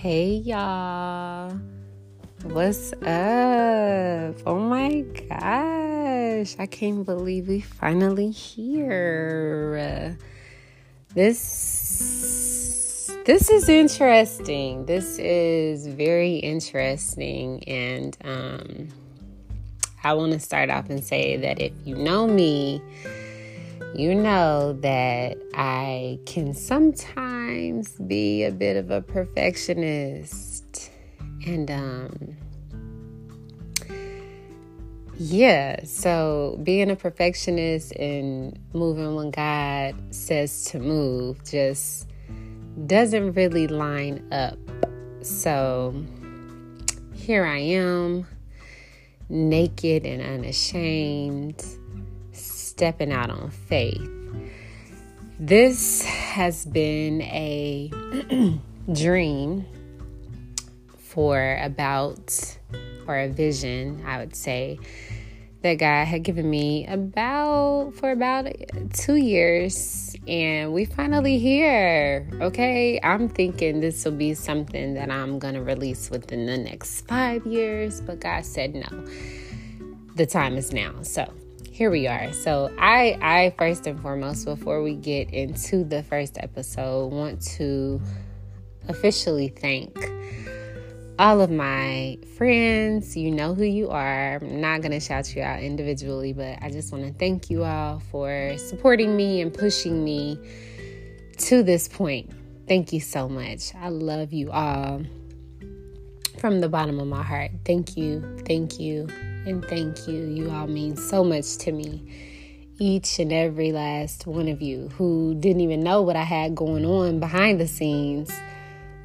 Hey y'all. What's up? Oh my gosh. I can't believe we finally here. This this is interesting. This is very interesting and um I want to start off and say that if you know me, you know that I can sometimes be a bit of a perfectionist. And um yeah, so being a perfectionist and moving when God says to move just doesn't really line up. So here I am, naked and unashamed stepping out on faith. This has been a dream for about, or a vision, I would say, that God had given me about for about two years, and we finally here. Okay, I'm thinking this will be something that I'm gonna release within the next five years, but God said no. The time is now. So here we are. So I I first and foremost before we get into the first episode want to officially thank all of my friends. You know who you are. I'm not going to shout you out individually, but I just want to thank you all for supporting me and pushing me to this point. Thank you so much. I love you all from the bottom of my heart. Thank you. Thank you and thank you. You all mean so much to me. Each and every last one of you who didn't even know what I had going on behind the scenes,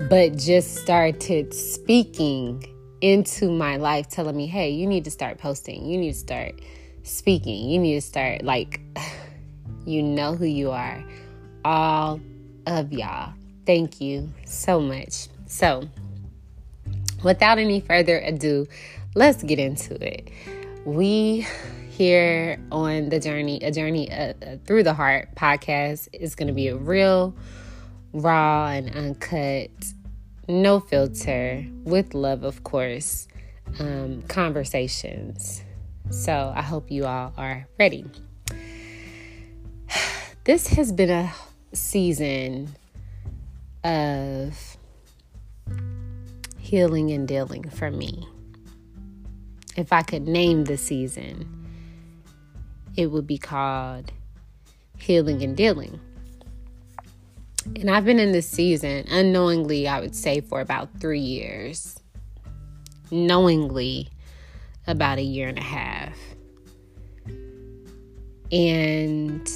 but just started speaking into my life, telling me, hey, you need to start posting. You need to start speaking. You need to start, like, you know who you are. All of y'all. Thank you so much. So, without any further ado, let's get into it. We here on the journey, a journey uh, uh, through the heart podcast is going to be a real, raw, and uncut, no filter, with love, of course, um, conversations. So I hope you all are ready. This has been a season of healing and dealing for me if I could name the season, it would be called Healing and Dealing. And I've been in this season unknowingly, I would say, for about three years. Knowingly, about a year and a half. And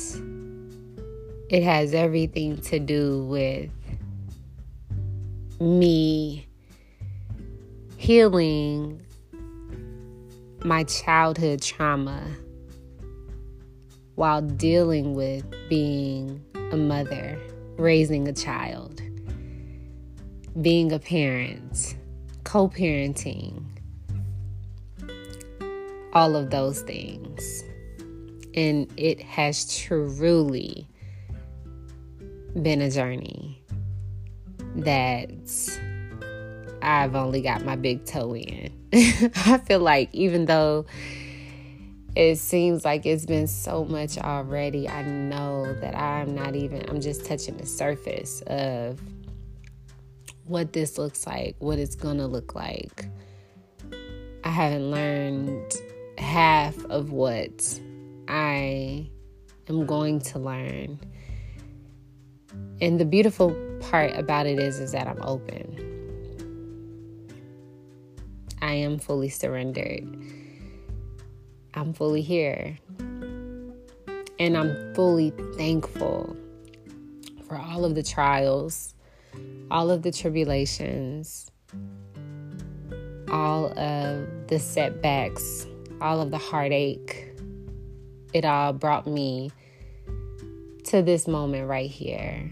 it has everything to do with me healing my childhood trauma while dealing with being a mother, raising a child, being a parent, co parenting, all of those things. And it has truly been a journey that I've only got my big toe in. I feel like even though it seems like it's been so much already, I know that I'm not even, I'm just touching the surface of what this looks like, what it's gonna look like. I haven't learned half of what I am going to learn. And the beautiful part about it is is that I'm open. I am fully surrendered. I'm fully here. And I'm fully thankful for all of the trials, all of the tribulations, all of the setbacks, all of the heartache. It all brought me to this moment right here.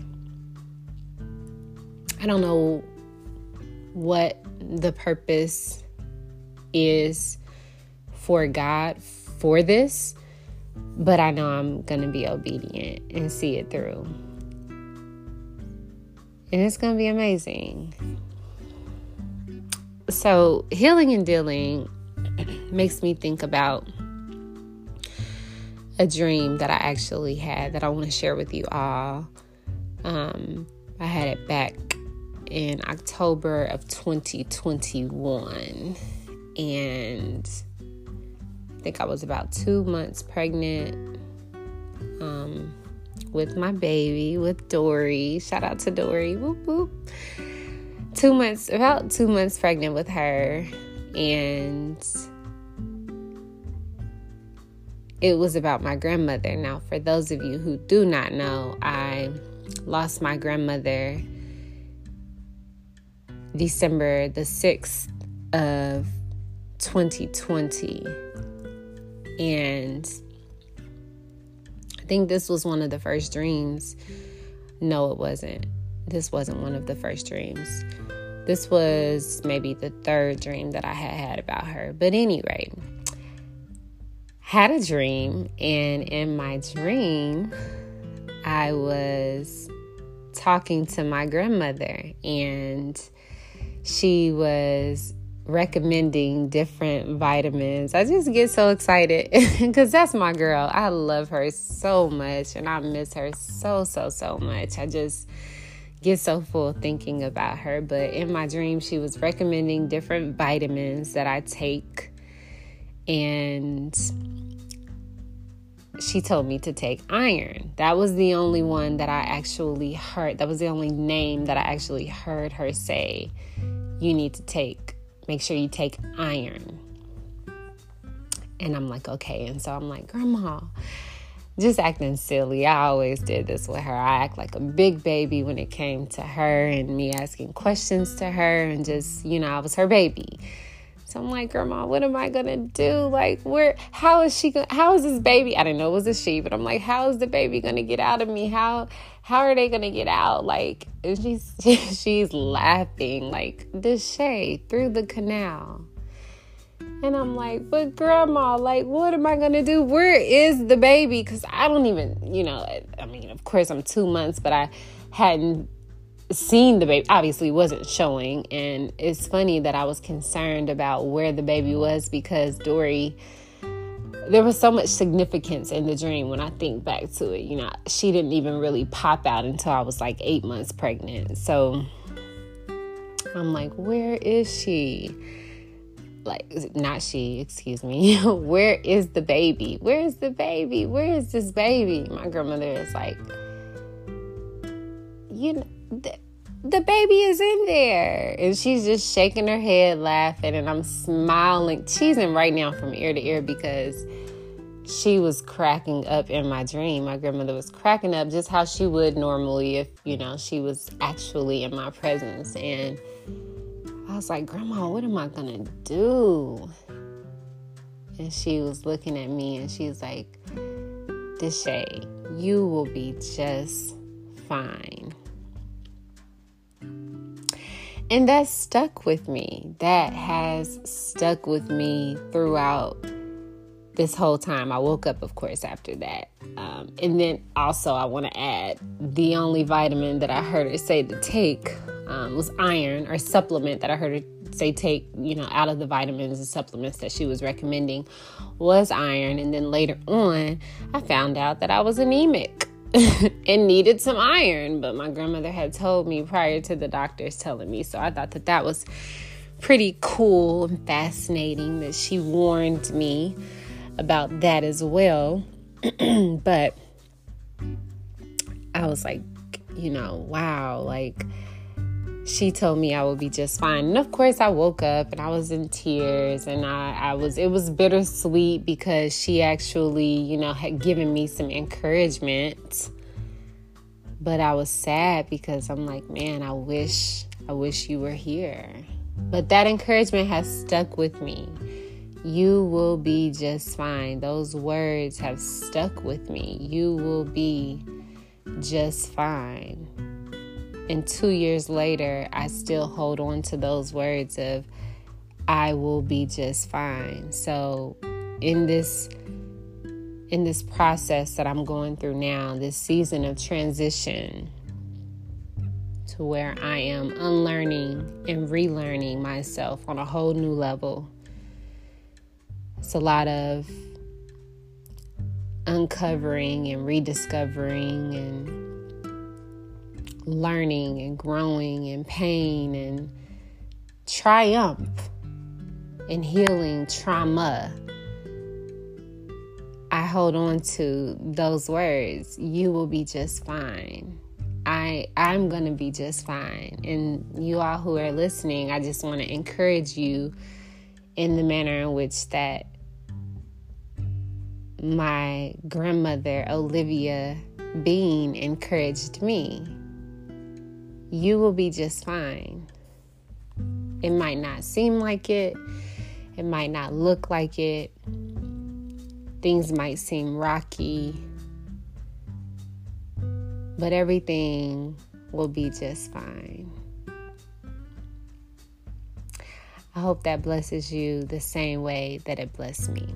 I don't know what the purpose is for God for this, but I know I'm going to be obedient and see it through. And it's going to be amazing. so healing and dealing makes me think about a dream that I actually had that I want to share with you all. Um, I had it back in October of 2021, and I think I was about two months pregnant um, with my baby, with Dory. Shout out to Dory. Whoop whoop. Two months, about two months pregnant with her, and it was about my grandmother. Now, for those of you who do not know, I lost my grandmother December the 6th of 2020. And I think this was one of the first dreams. No, it wasn't. This wasn't one of the first dreams. This was maybe the third dream that I had had about her. But anyway, had a dream, and in my dream, I was talking to my grandmother, and she was recommending different vitamins. I just get so excited because that's my girl. I love her so much, and I miss her so, so, so much. I just get so full thinking about her. But in my dream, she was recommending different vitamins that I take. And she told me to take iron. That was the only one that I actually heard. That was the only name that I actually heard her say, you need to take, make sure you take iron. And I'm like, okay. And so I'm like, Grandma, just acting silly. I always did this with her. I act like a big baby when it came to her and me asking questions to her, and just, you know, I was her baby. So I'm like, Grandma, what am I gonna do? Like, where? How is she? Gonna, how is this baby? I didn't know it was a she, but I'm like, how is the baby gonna get out of me? How? How are they gonna get out? Like, and she's she's laughing like Da'Shay through the canal. And I'm like, but grandma, like, what am I gonna do? Where is the baby? Because I don't even, you know, I mean, of course, I'm two months, but I hadn't seen the baby obviously wasn't showing. And it's funny that i was concerned about where the baby was because dory there was so much significance in the dream when i think back to it. You know she didn't even really pop out until i was like eight months pregnant. So i'm like where is she? Like not she excuse me. Where is the baby? Where is the baby? Where is this baby? My grandmother is like you know the, the baby is in there. And she's just shaking her head, laughing, and I'm smiling, cheesing right now from ear to ear because she was cracking up in my dream. My grandmother was cracking up just how she would normally if, you know, she was actually in my presence. And I was like, Grandma, what am I gonna do? And she was looking at me and she's like, Da'Shay, you will be just fine. And that stuck with me. That has stuck with me throughout this whole time. I woke up, of course, after that. Um, and then also, I want to add the only vitamin that I heard her say to take um, was iron or supplement that I heard her say take, you know, out of the vitamins and supplements that she was recommending was iron. And then later on, I found out that I was anemic. and needed some iron, but my grandmother had told me prior to the doctors telling me. So I thought that that was pretty cool and fascinating that she warned me about that as well. but I was like, you know, wow, like she told me I would be just fine. And of course, I woke up and I was in tears, and I, I was, it was bittersweet because she actually, you know, had given me some encouragement. But I was sad because I'm like, man, I wish, I wish you were here. But that encouragement has stuck with me. You will be just fine. Those words have stuck with me. You will be just fine. And two years later, I still hold on to those words of, I will be just fine. So, in this in this process that I'm going through now, this season of transition to where I am unlearning and relearning myself on a whole new level. It's a lot of uncovering and rediscovering and learning and growing and pain and triumph and healing trauma. I hold on to those words. You will be just fine. I I'm going to be just fine. And you all who are listening, I just want to encourage you in the manner in which that my grandmother Olivia Bean encouraged me. You will be just fine. It might not seem like it, it might not look like it. Things might seem rocky, but everything will be just fine. I hope that blesses you the same way that it blessed me.